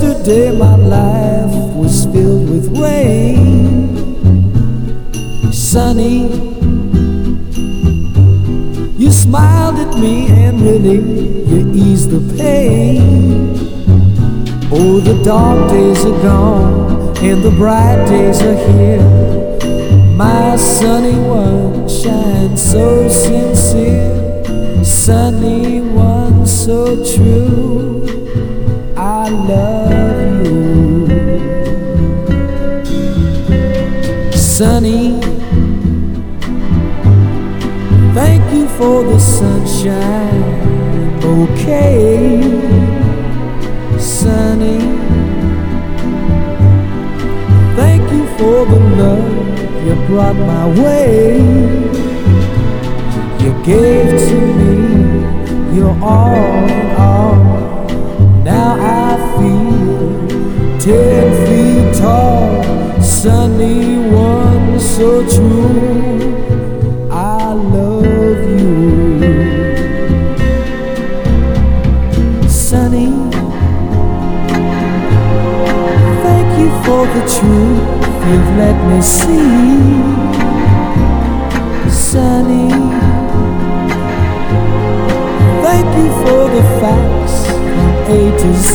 Yesterday my life was filled with rain. Sunny, you smiled at me and really you eased the pain. Oh, the dark days are gone and the bright days are here. My sunny one shines so sincere, sunny one so true. I love sunny. Thank you for the sunshine, okay, sunny. Thank you for the love you brought my way. You gave to me your all in all. Now I feel ten feet tall, sunny one so true. I love you, sunny. Thank you for the truth you've let me see, sunny. Thank you for the facts from A to Z.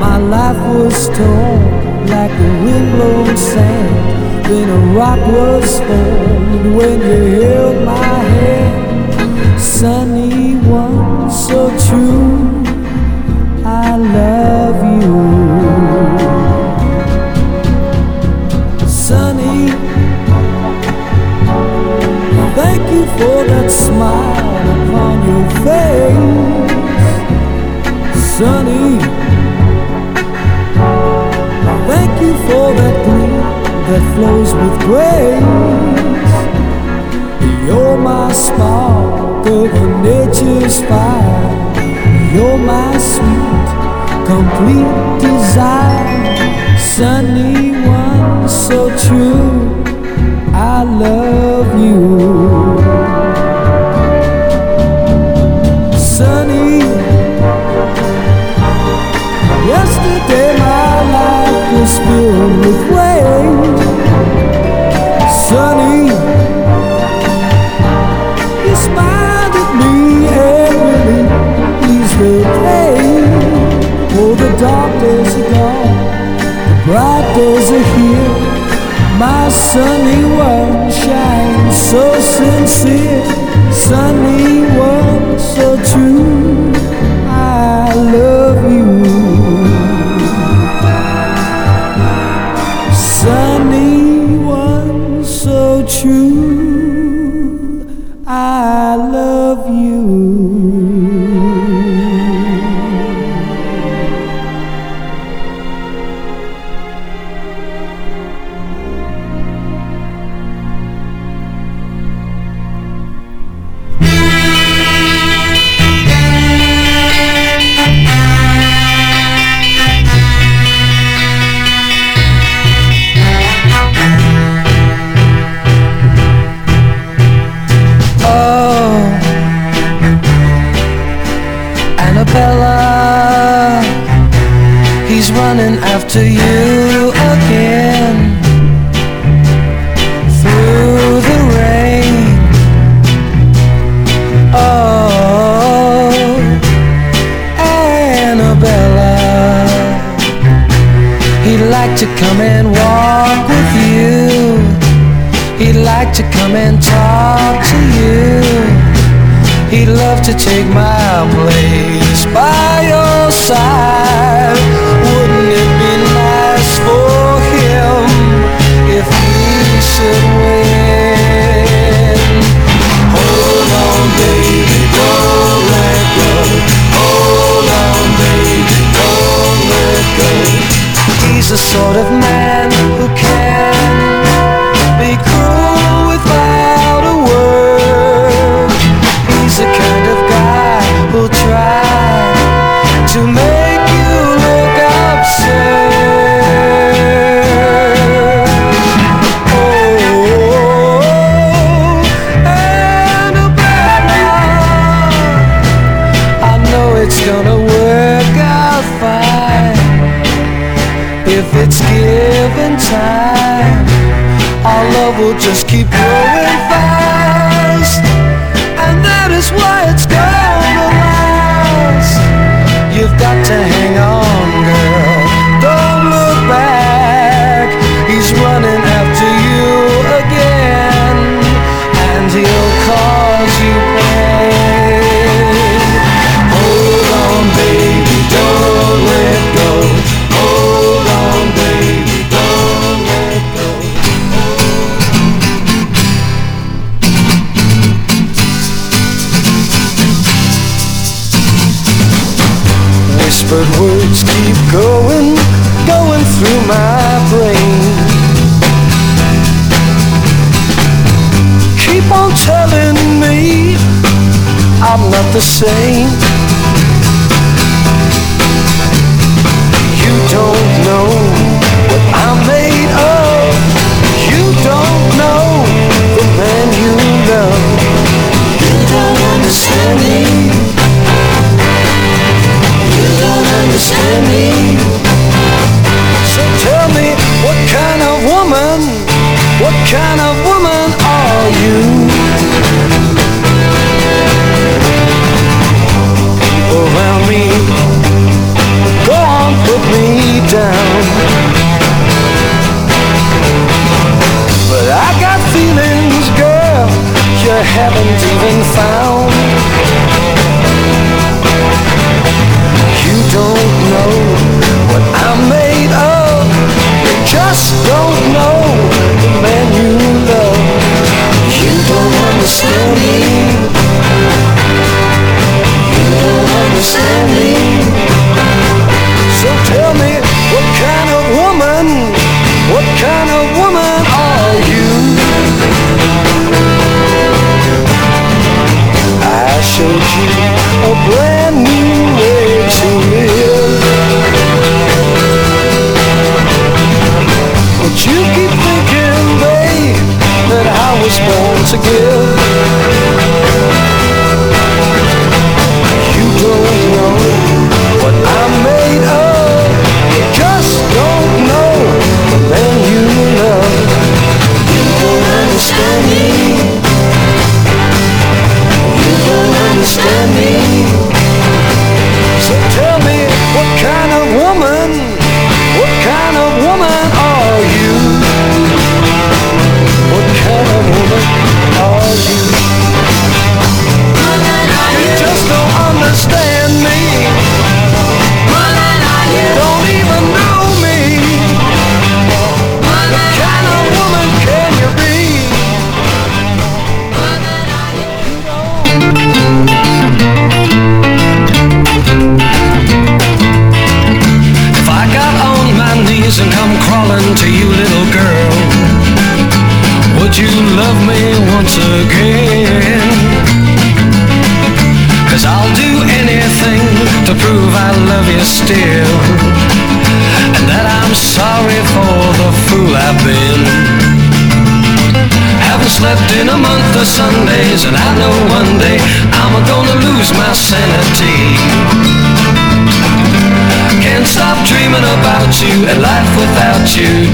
My life was torn like the windblown sand. Then a rock was formed when you held my hand. Sunny one, so true. I love you. Sunny, thank you for that smile upon your face. Sunny, for that gleam that flows with grace. You're my spark of nature's fire. You're my sweet, complete desire. Sunny one, so true. I love you. You smiled at me and really eased the pain. Oh, the dark days are gone, the bright days are here. My sunny one shines so sincere, sunny one so true. He's the sort of você.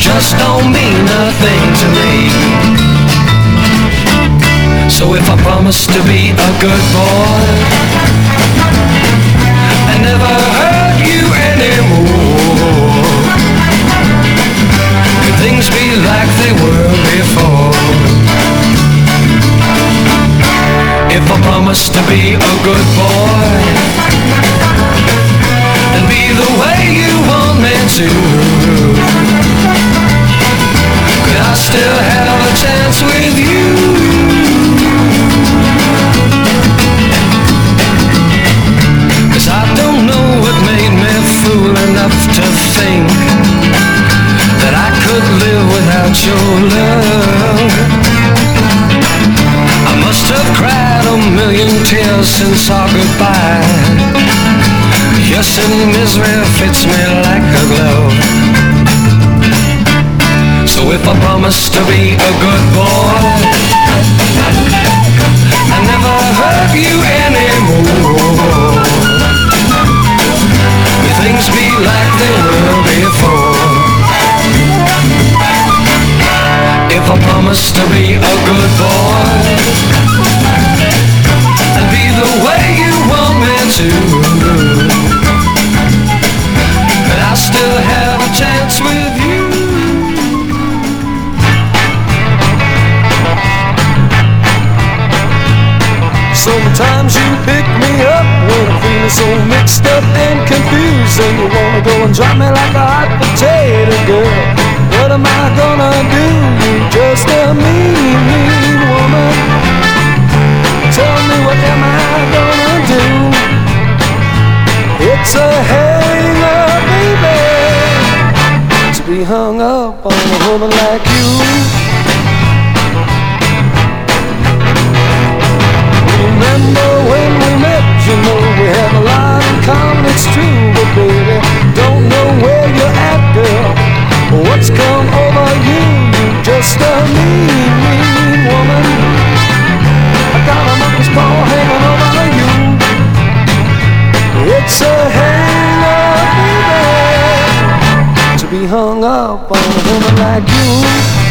just don't mean a thing to me. So if I promise to be a good boy and never hurt you anymore, could things be like they were before? If I promise to be a good boy and be the way you want me to. mystery mixed and confused, and You wanna go and drop me like a hot potato girl What am I gonna do? You just a mean, mean woman Tell me what am I gonna do? It's a hanger, baby To be hung up on a woman like you Remember when we met, you know we had a lot it's true, but baby, don't know where you're at, girl. What's come over you? You're just a mean, mean woman. I got a monkey's paw hanging over you. It's a halo, baby, to be hung up on a woman like you.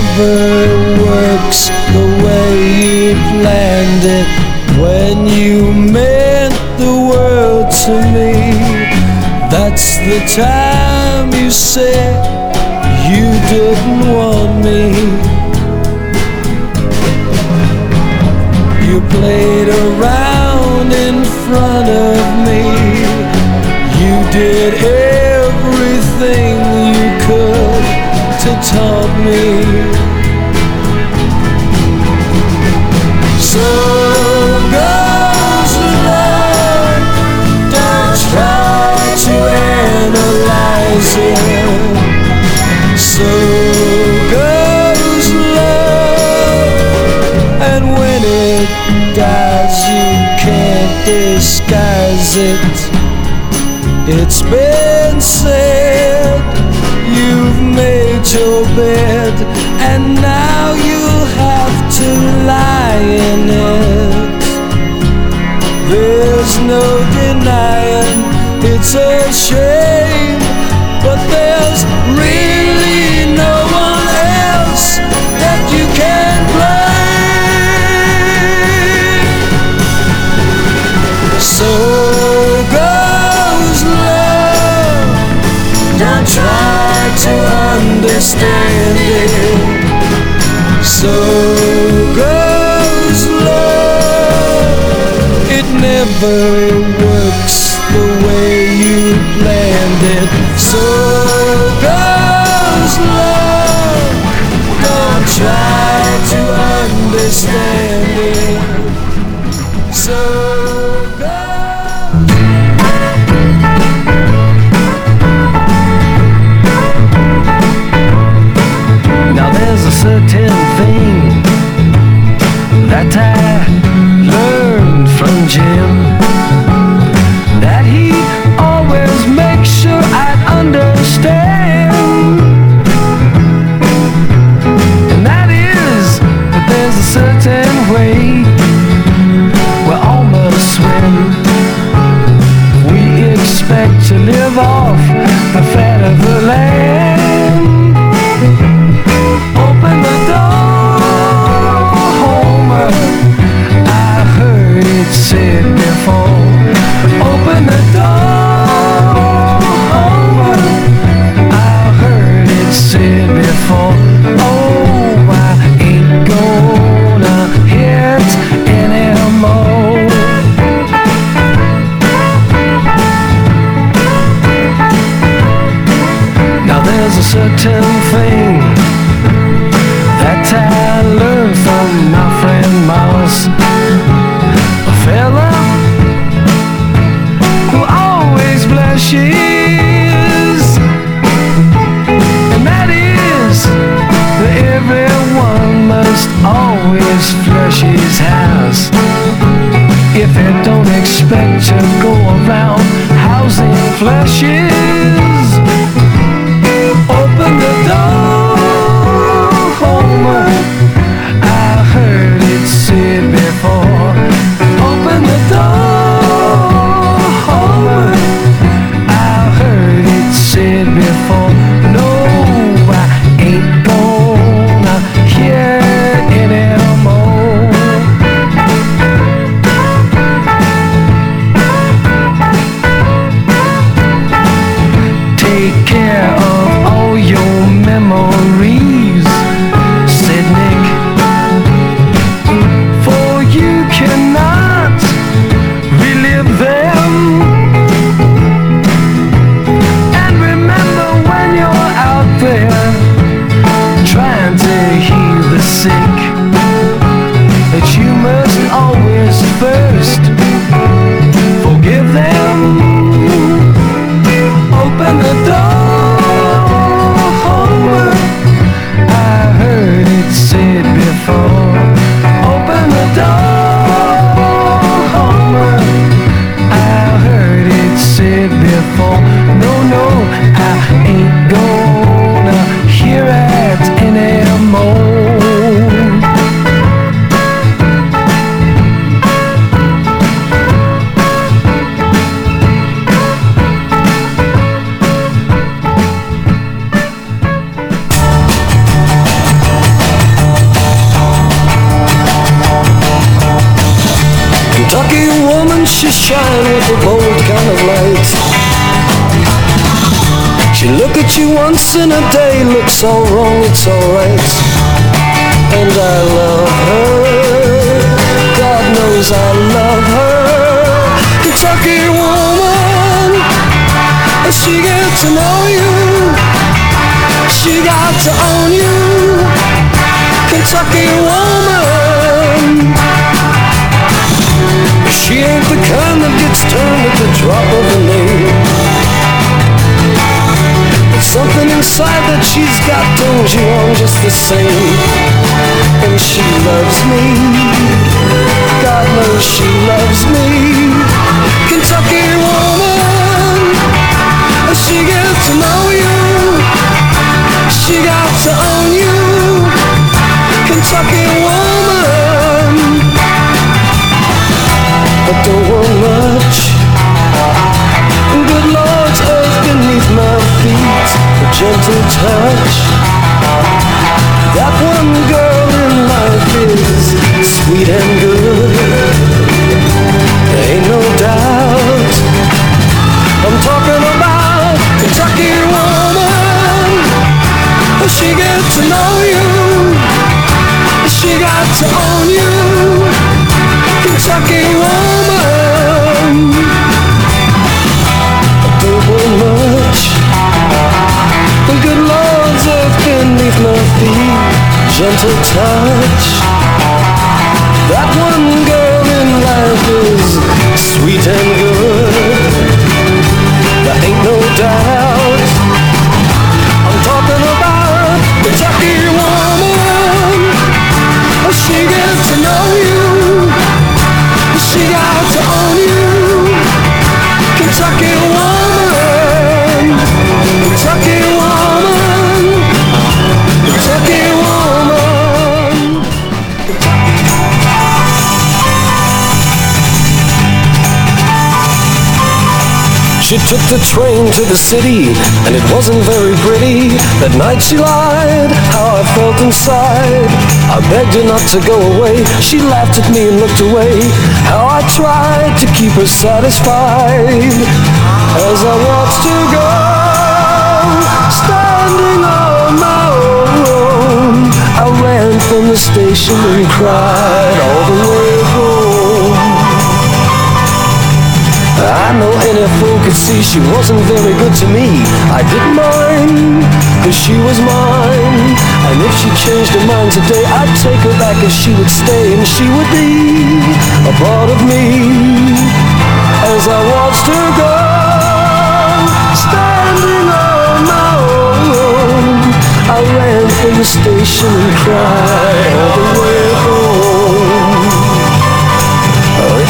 never works the way you planned it when you meant the world to me. That's the time you said you didn't want me. You played around in front of me. You did everything you could to taunt me. So goes love, and when it dies, you can't disguise it. It's been said you've made your bed, and now you'll have to lie. every side that she's got turns you on just the same. And she loves me. God knows she loves me. Kentucky woman, she gets to know you. She got to own you. Kentucky woman. But don't want much. Good Lord's earth beneath my a gentle touch. That one girl in life is sweet and good. There ain't no doubt. I'm talking about Kentucky woman. She gets to know you. She got to own you. Kentucky woman. gentle touch. That one girl in life is sweet and She took the train to the city, and it wasn't very pretty. That night she lied, how I felt inside. I begged her not to go away. She laughed at me and looked away. How I tried to keep her satisfied. As I watched her go, standing on my own, I ran from the station and cried all the way home. I know any fool could see she wasn't very good to me. I didn't mind, cause she was mine. And if she changed her mind today, I'd take her back and she would stay and she would be a part of me. As I watched her go, standing on my own, I ran from the station and cried all the way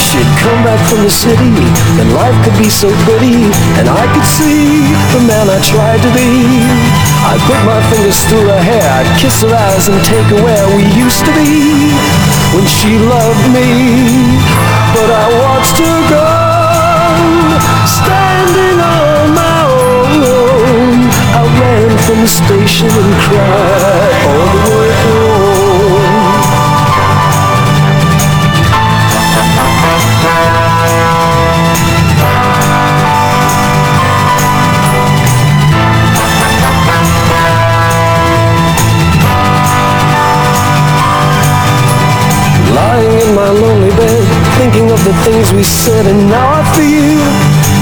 she'd come back from the city, and life could be so pretty, and I could see the man I tried to be. I'd put my fingers through her hair, I'd kiss her eyes and take her where we used to be when she loved me. But I watched her go, standing on my own. I ran from the station and cried all the way home. Things we said, and now I feel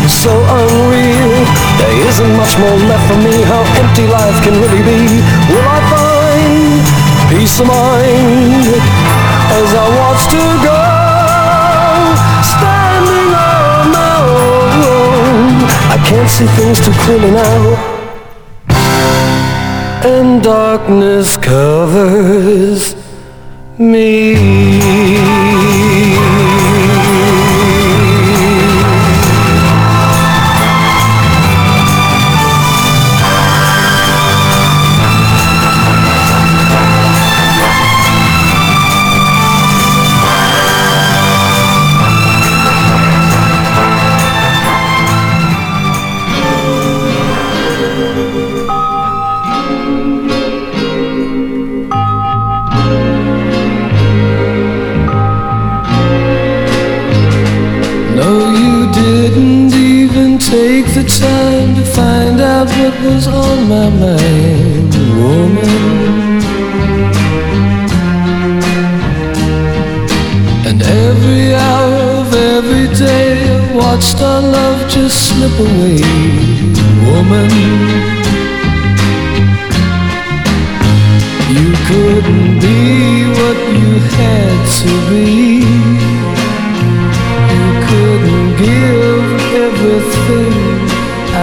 so unreal. There isn't much more left for me. How empty life can really be. Will I find peace of mind as I watch to go, standing on my own? I can't see things too clearly now and darkness covers me. I watched our love just slip away, woman. You couldn't be what you had to be. You couldn't give everything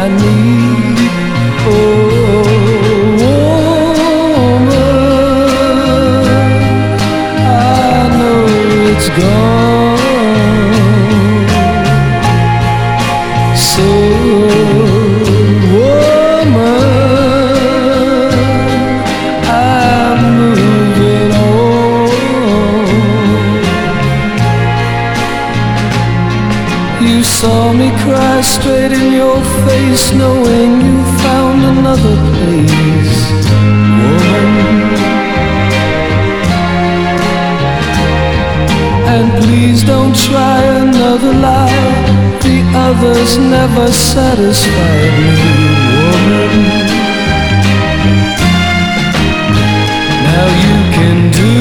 I need. Oh, gone. Face, knowing you found another place, woman. And please don't try another lie. The others never satisfied me, woman. Now you can do